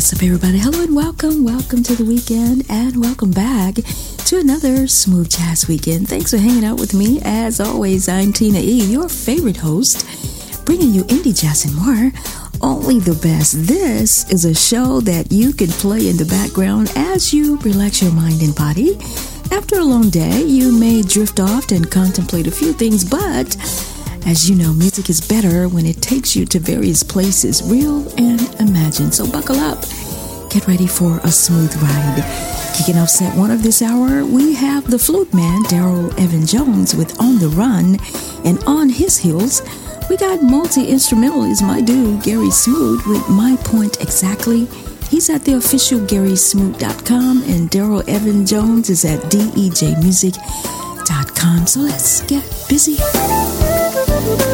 What's up, everybody? Hello and welcome. Welcome to the weekend and welcome back to another Smooth Jazz Weekend. Thanks for hanging out with me. As always, I'm Tina E., your favorite host, bringing you indie jazz and more. Only the best. This is a show that you can play in the background as you relax your mind and body. After a long day, you may drift off and contemplate a few things, but as you know, music is better when it takes you to various places, real and imagined. So buckle up. Get ready for a smooth ride. Kicking off set one of this hour, we have the flute man, Darryl Evan Jones, with On the Run. And on his heels, we got multi instrumentalist, my dude, Gary Smoot, with My Point Exactly. He's at the official GarySmoot.com, and Darryl Evan Jones is at DEJMusic.com. So let's get busy. Was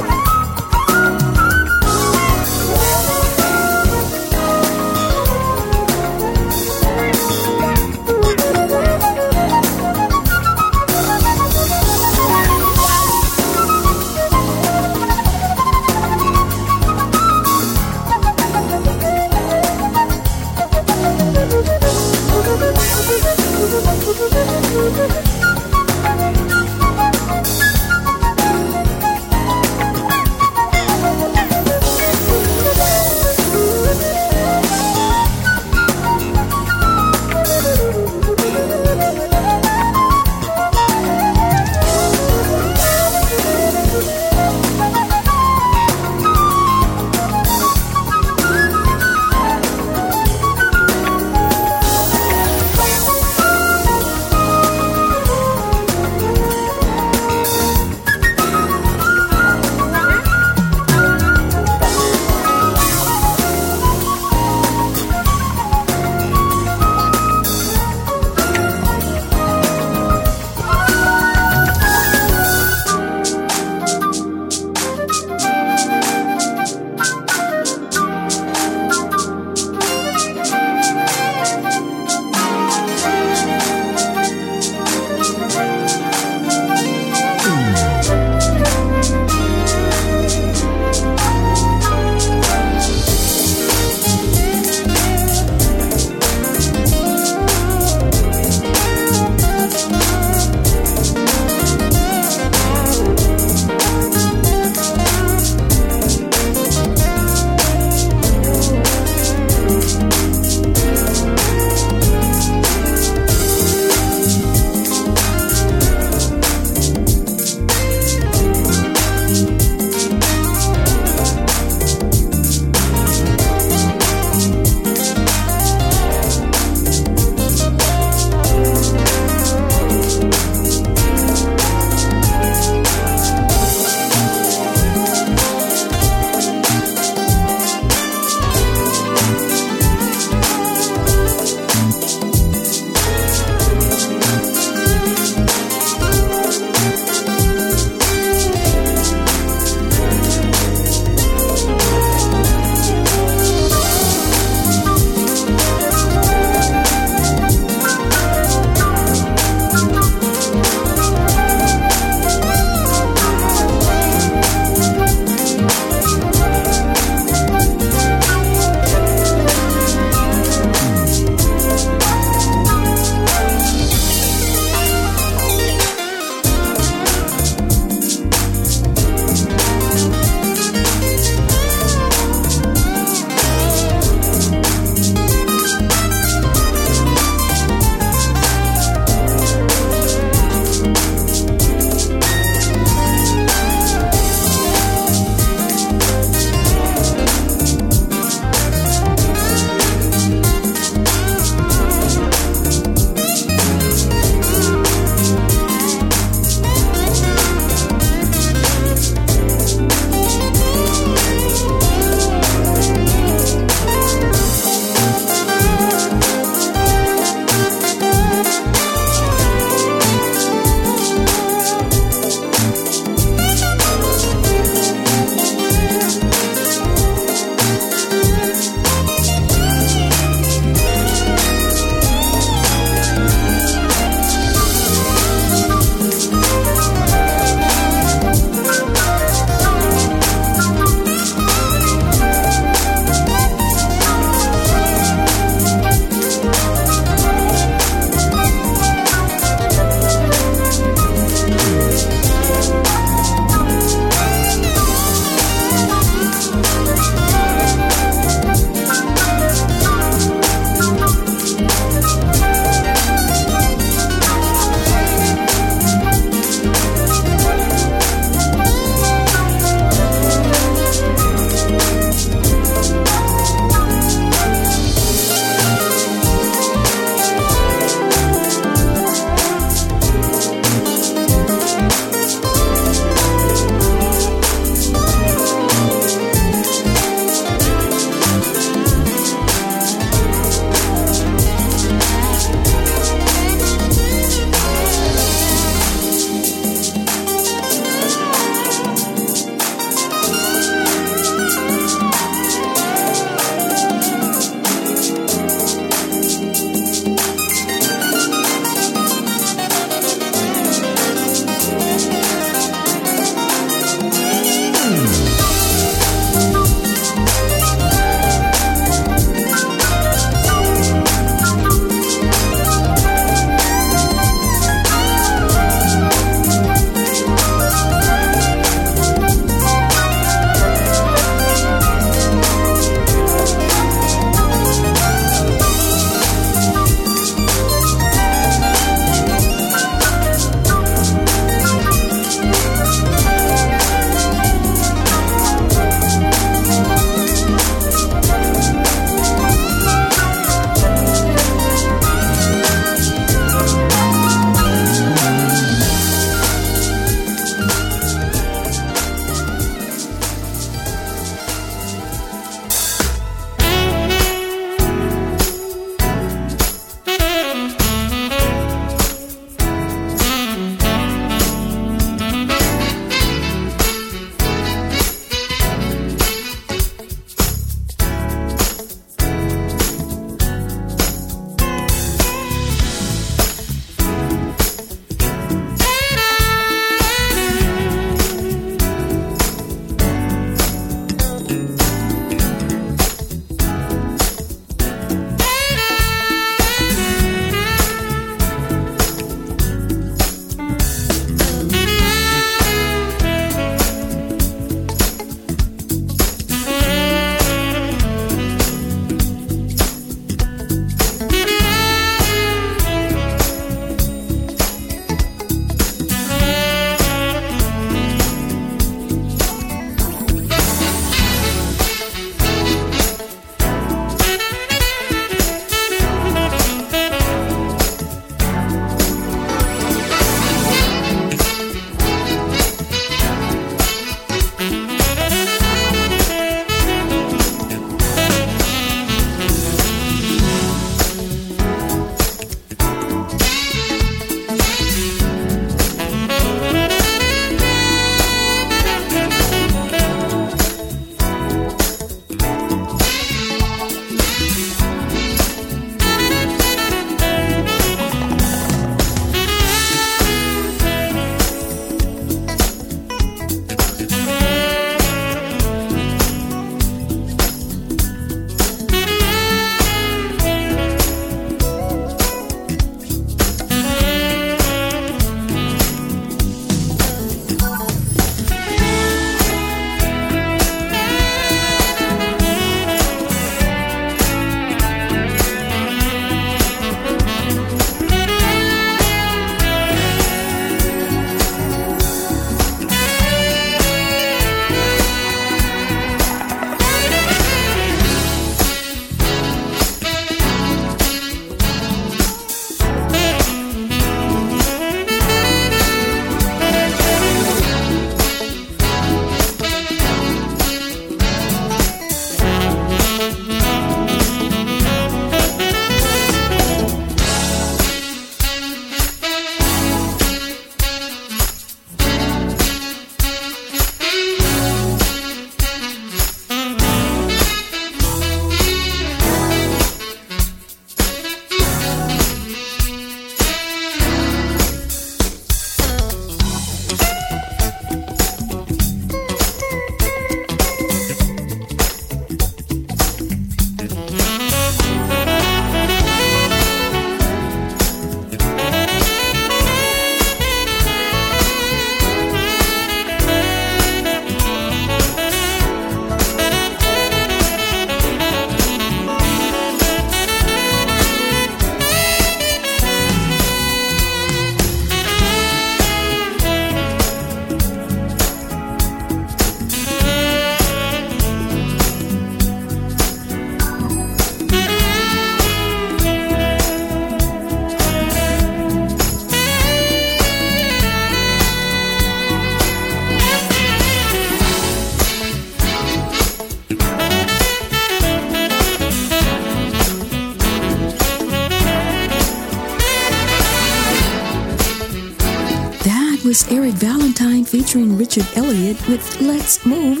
Richard Elliot with Let's Move.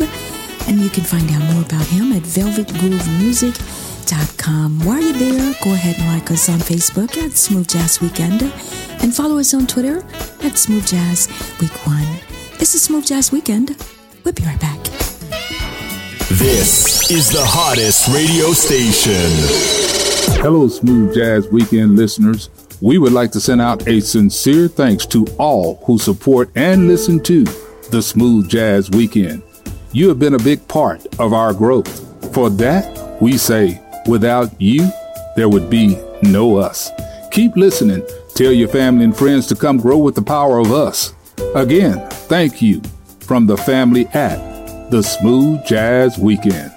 And you can find out more about him at velvetgroovemusic.com. While you're there, go ahead and like us on Facebook at Smooth Jazz Weekend and follow us on Twitter at Smooth Jazz Week One. This is Smooth Jazz Weekend. We'll be right back. This is the hottest radio station. Hello, Smooth Jazz Weekend listeners. We would like to send out a sincere thanks to all who support and listen to the Smooth Jazz Weekend. You have been a big part of our growth. For that, we say, without you, there would be no us. Keep listening. Tell your family and friends to come grow with the power of us. Again, thank you from the family at the Smooth Jazz Weekend.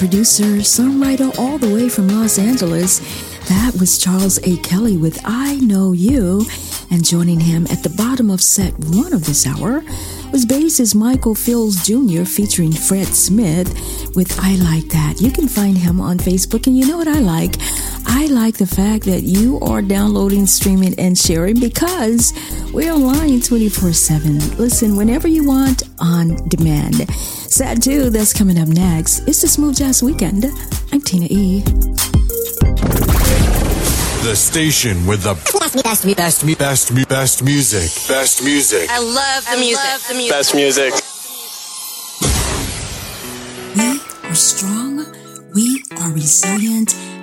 Producer, songwriter, all the way from Los Angeles. That was Charles A. Kelly with I Know You. And joining him at the bottom of set one of this hour was bassist Michael Fields Jr. featuring Fred Smith with I Like That. You can find him on Facebook, and you know what I like? I like the fact that you are downloading, streaming, and sharing because we're online 24 7. Listen whenever you want on demand. Sad 2, that's coming up next. It's the Smooth Jazz Weekend. I'm Tina E. The station with the best, best, best, best, best, best music. Best music. I love the music. Love the music. Best music. We are strong, we are resilient,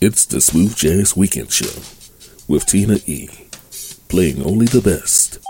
It's the Smooth Jazz Weekend Show with Tina E. Playing only the best.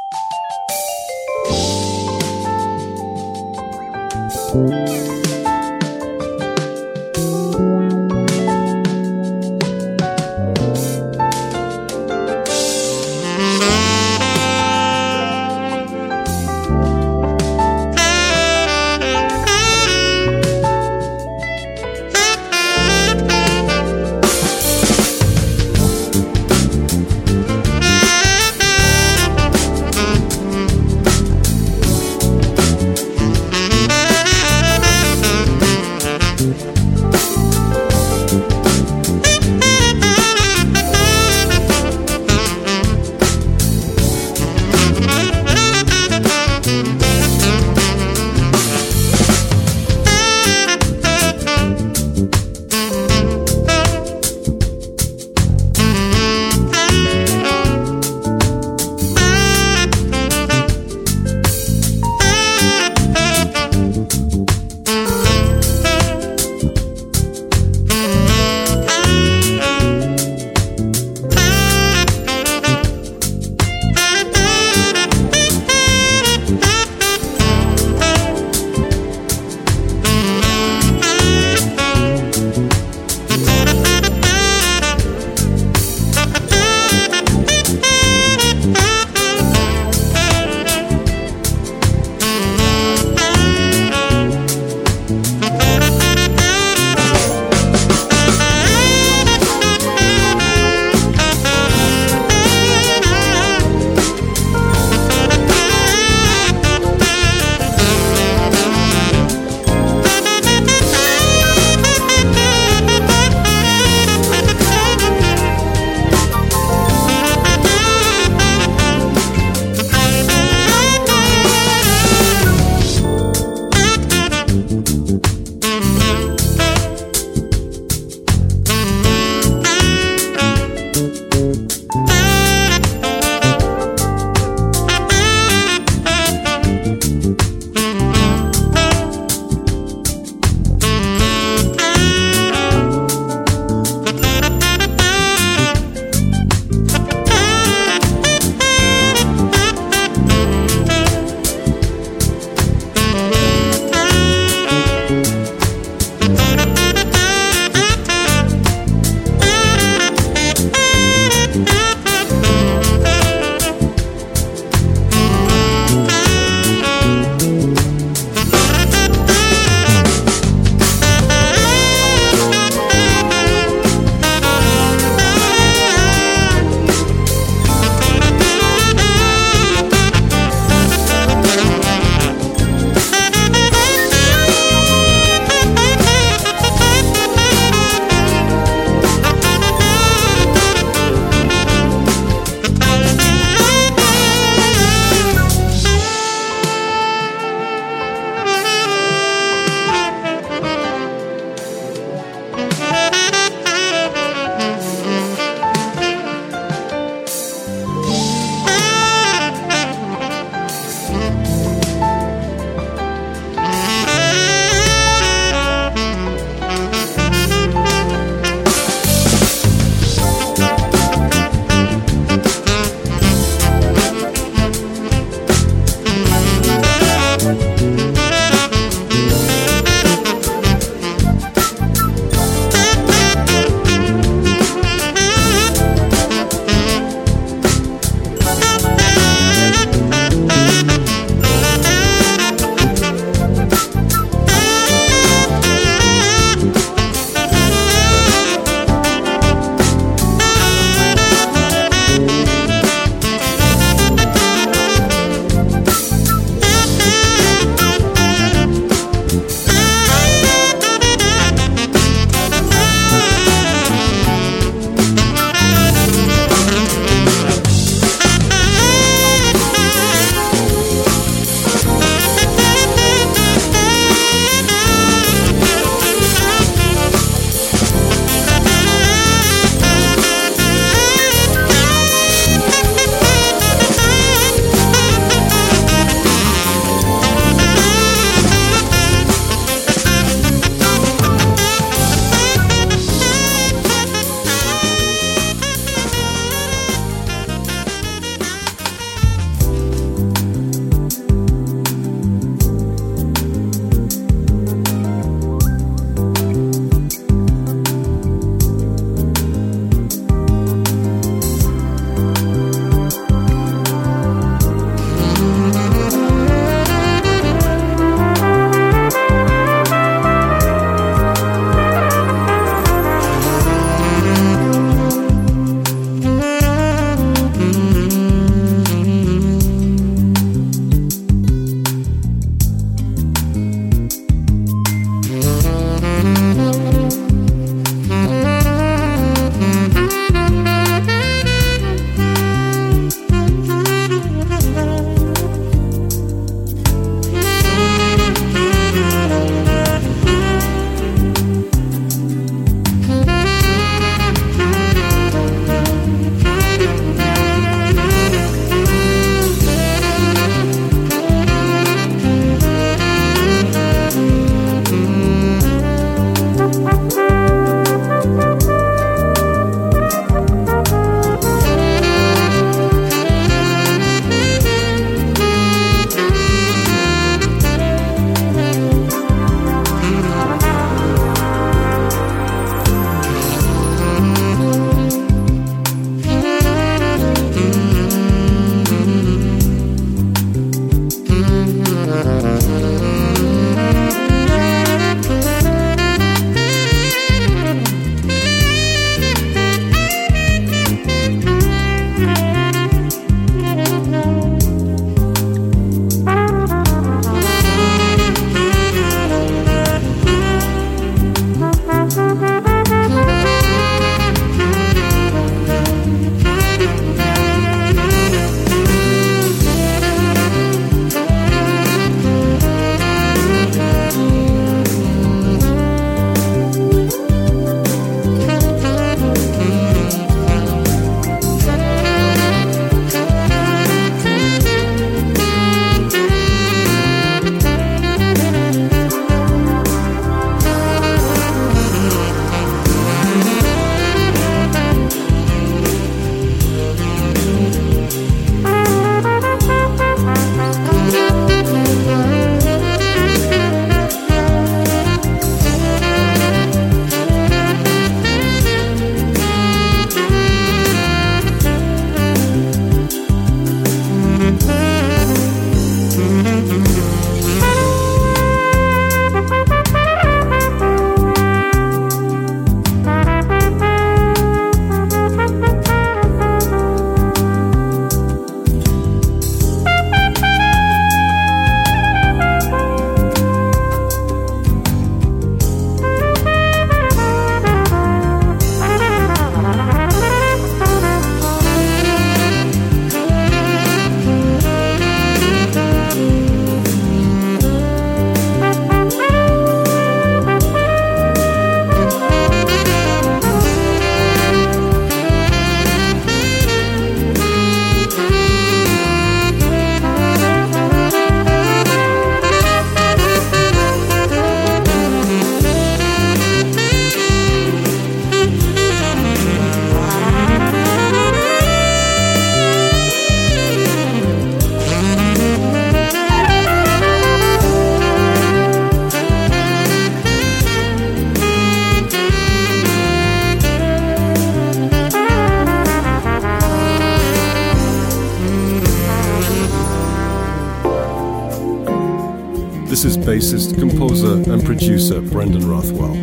Producer Brendan Rothwell.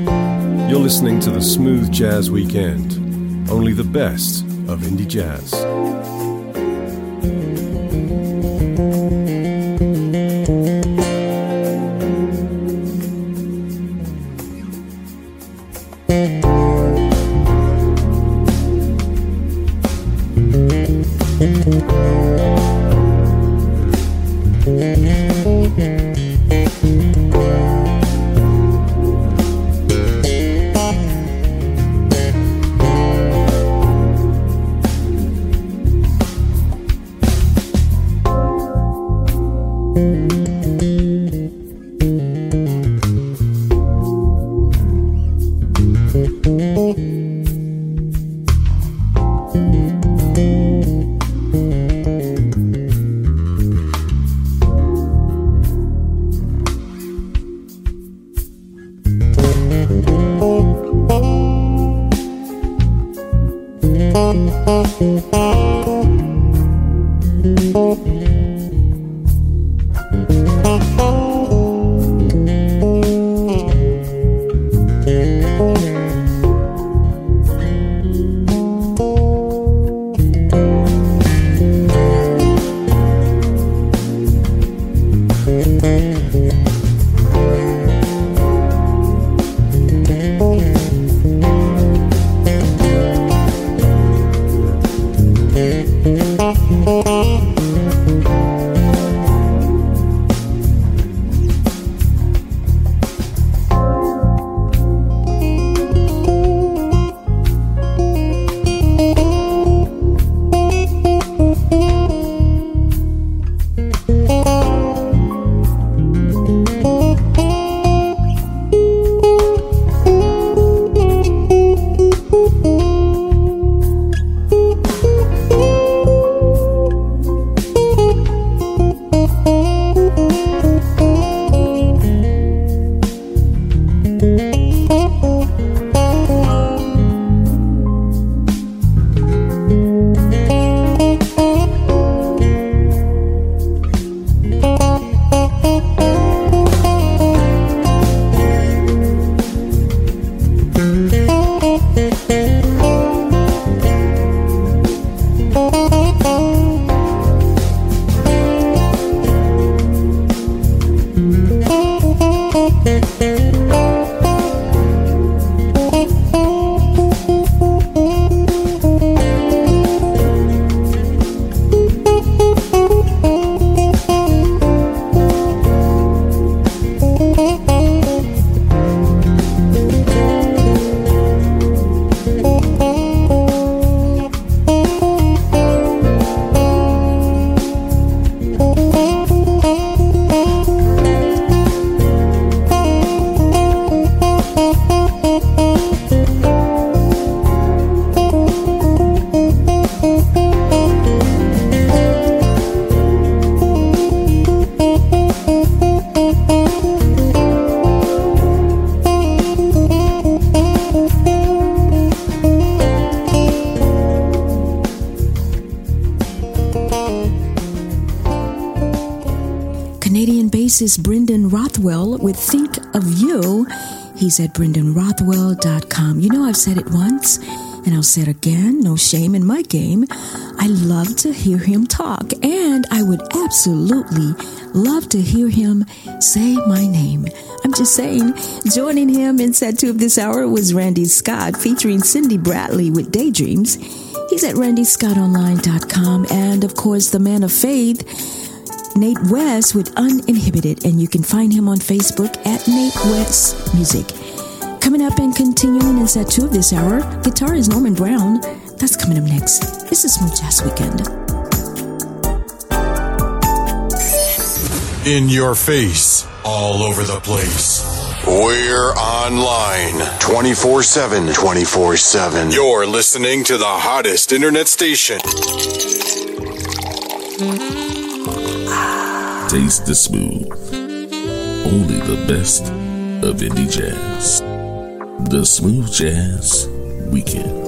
You're listening to the Smooth Jazz Weekend, only the best of indie jazz. He's at brendanrothwell.com. You know, I've said it once and I'll say it again. No shame in my game. I love to hear him talk, and I would absolutely love to hear him say my name. I'm just saying, joining him in set two of this hour was Randy Scott featuring Cindy Bradley with Daydreams. He's at randyscottonline.com, and of course, the man of faith Nate West with Uninhibited, and you can find him on Facebook at Nate West Music. Coming up and continuing in set two of this hour, guitar is Norman Brown. That's coming up next. This is Smooth Jazz Weekend. In your face, all over the place. We're online 24 7. 24 7. You're listening to the hottest internet station. Mm-hmm. Taste the smooth. Only the best of indie jazz. The Smooth Jazz Weekend.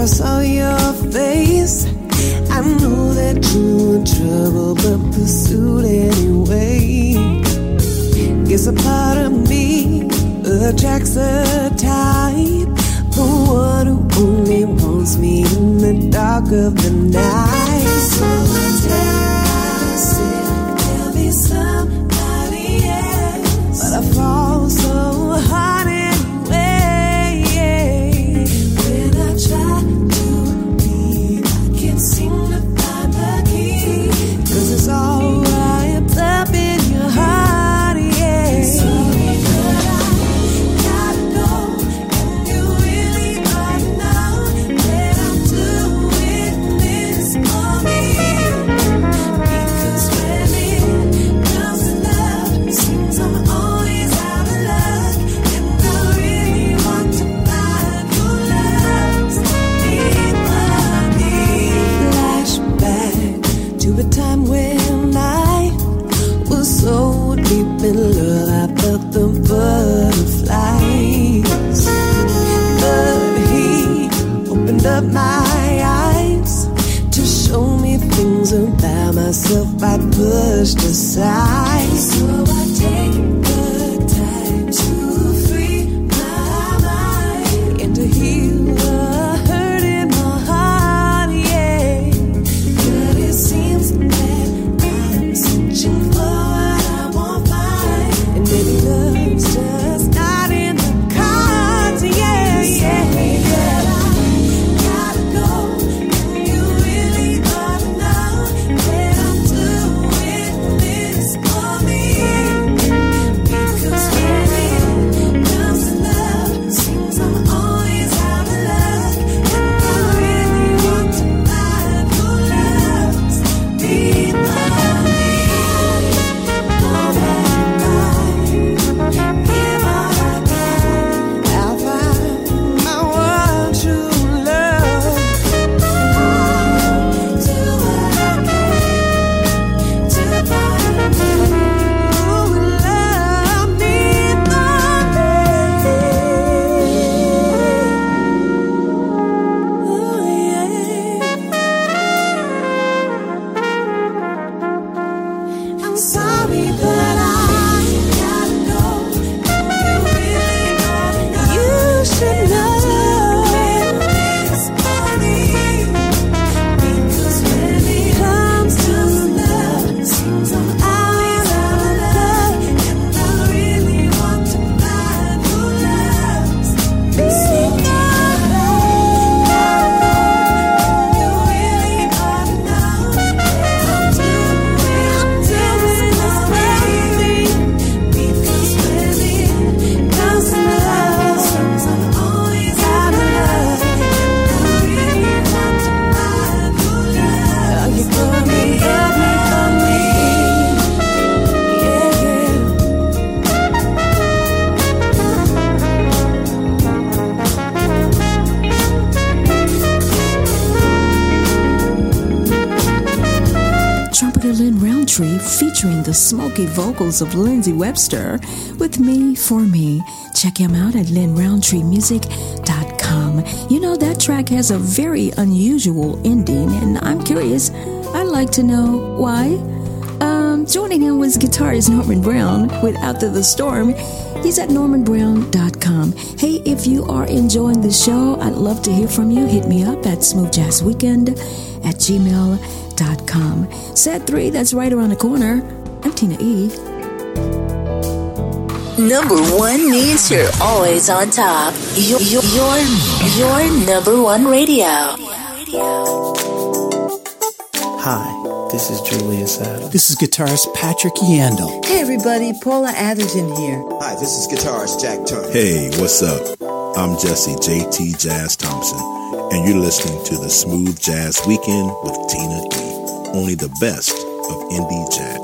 I saw your face, I knew that you were in trouble, but pursued anyway. Guess a part of me attracts the type, the one who only wants me in the dark of the night. So tell vocals of Lindsey Webster with Me for Me. Check him out at linrountreemusic.com. You know, that track has a very unusual ending, and I'm curious, I'd like to know why. Um, joining him was guitarist Norman Brown with After the Storm. He's at normanbrown.com. Hey, if you are enjoying the show, I'd love to hear from you. Hit me up at smoothjazzweekend at gmail.com. Set 3, that's right around the corner. I'm Tina E. Number one means you're always on top. Your, your, your, your number one radio. Hi. This is Julius Adams. This is guitarist Patrick Yandall. Hey everybody, Paula Atherton here. Hi, this is guitarist Jack Turner. Hey, what's up? I'm Jesse JT Jazz Thompson, and you're listening to the Smooth Jazz Weekend with Tina E. Only the best of indie jazz.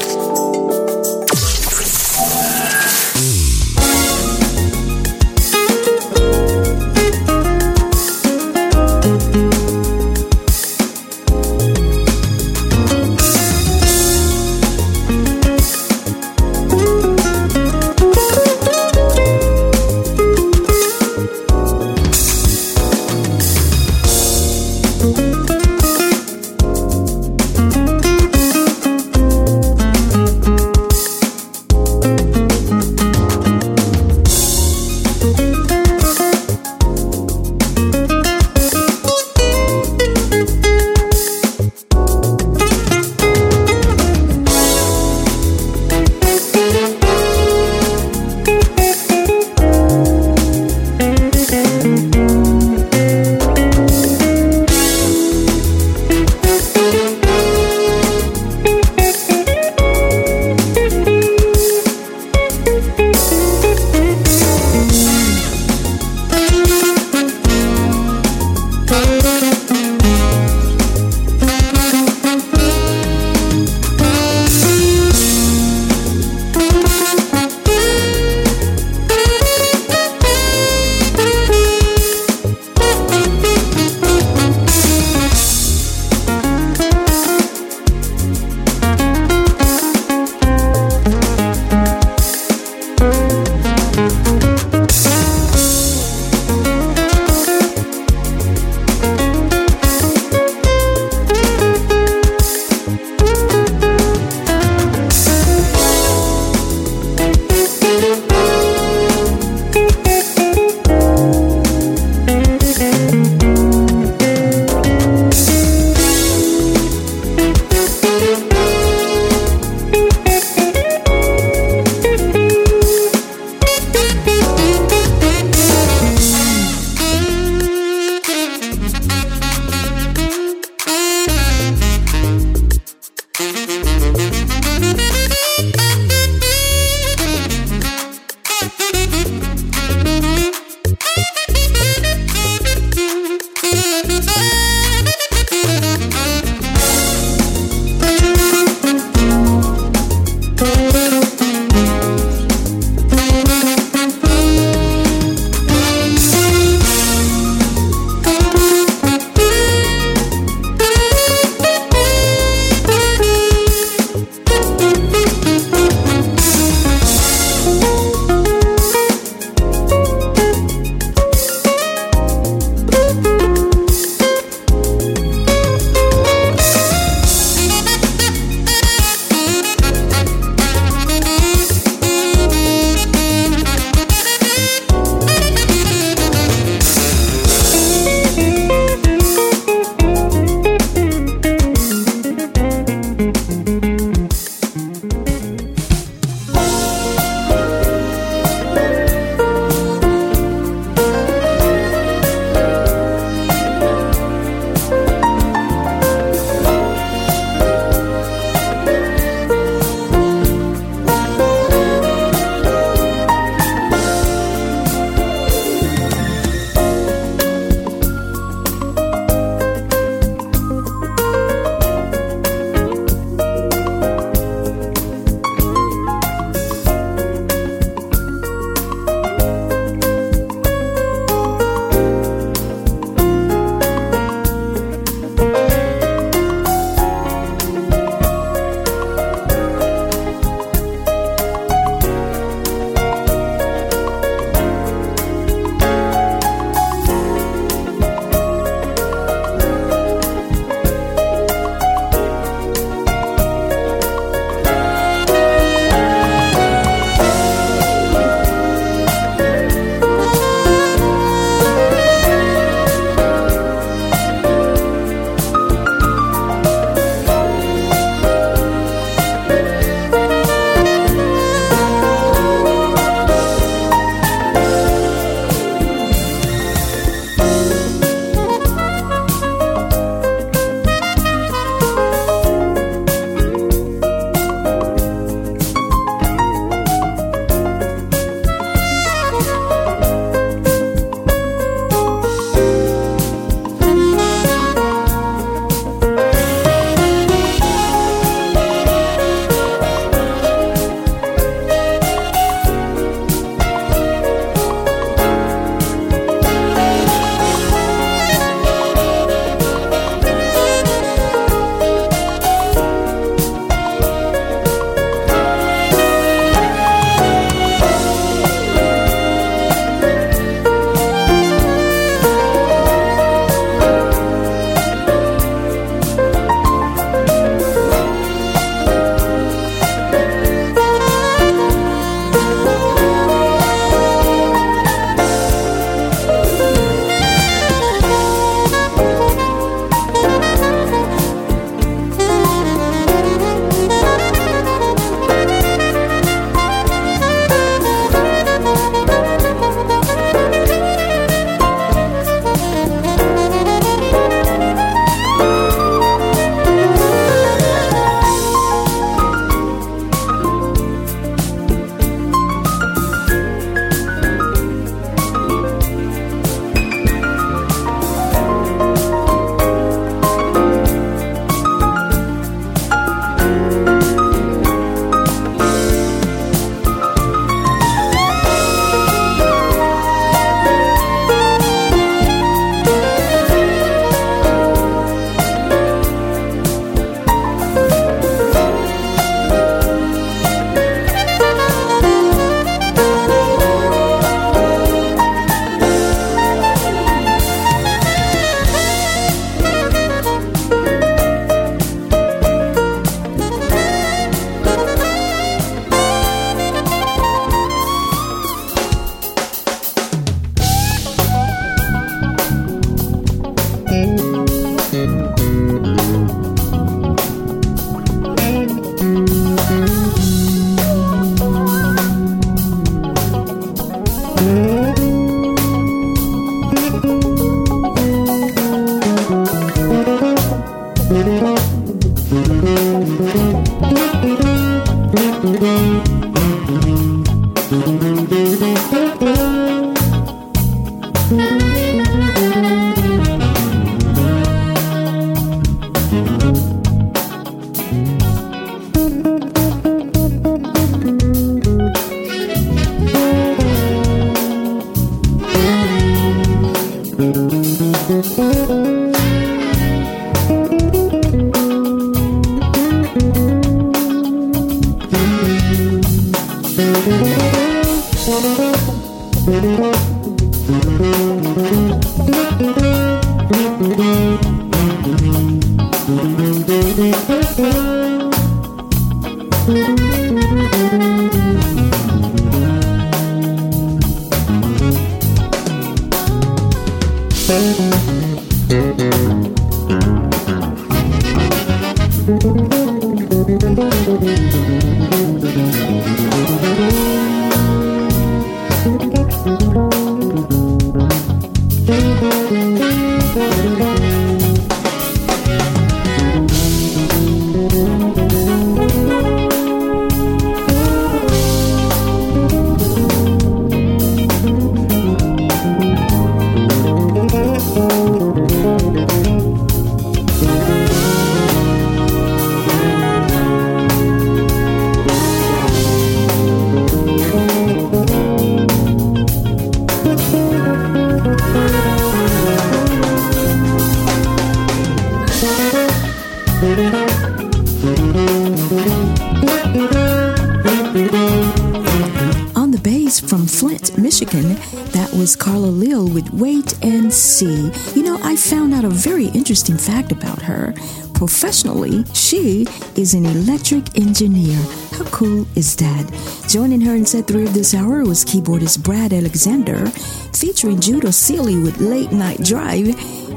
Interesting fact about her. Professionally, she is an electric engineer. How cool is that? Joining her in set three of this hour was keyboardist Brad Alexander, featuring Judah Sealy with Late Night Drive.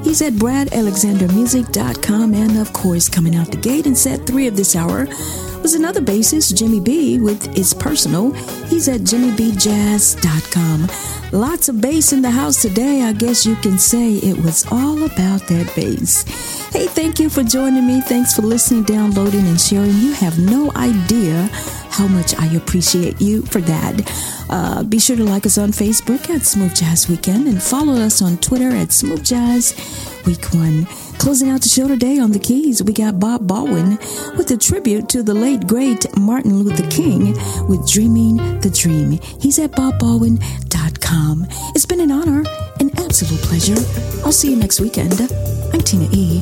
He's at bradalexandermusic.com, and of course, coming out the gate in set three of this hour was another bassist, Jimmy B, with his personal. He's at jimmybjazz.com. Lots of bass in the house today. I guess you can say it was all about that bass. Hey, thank you for joining me. Thanks for listening, downloading, and sharing. You have no idea how much I appreciate you for that. Uh, be sure to like us on Facebook at Smooth Jazz Weekend and follow us on Twitter at Smooth Jazz Week One. Closing out the show today on the keys, we got Bob Baldwin with a tribute to the late great Martin Luther King with Dreaming the Dream. He's at It's been an honor, an absolute pleasure. I'll see you next weekend. I'm Tina E.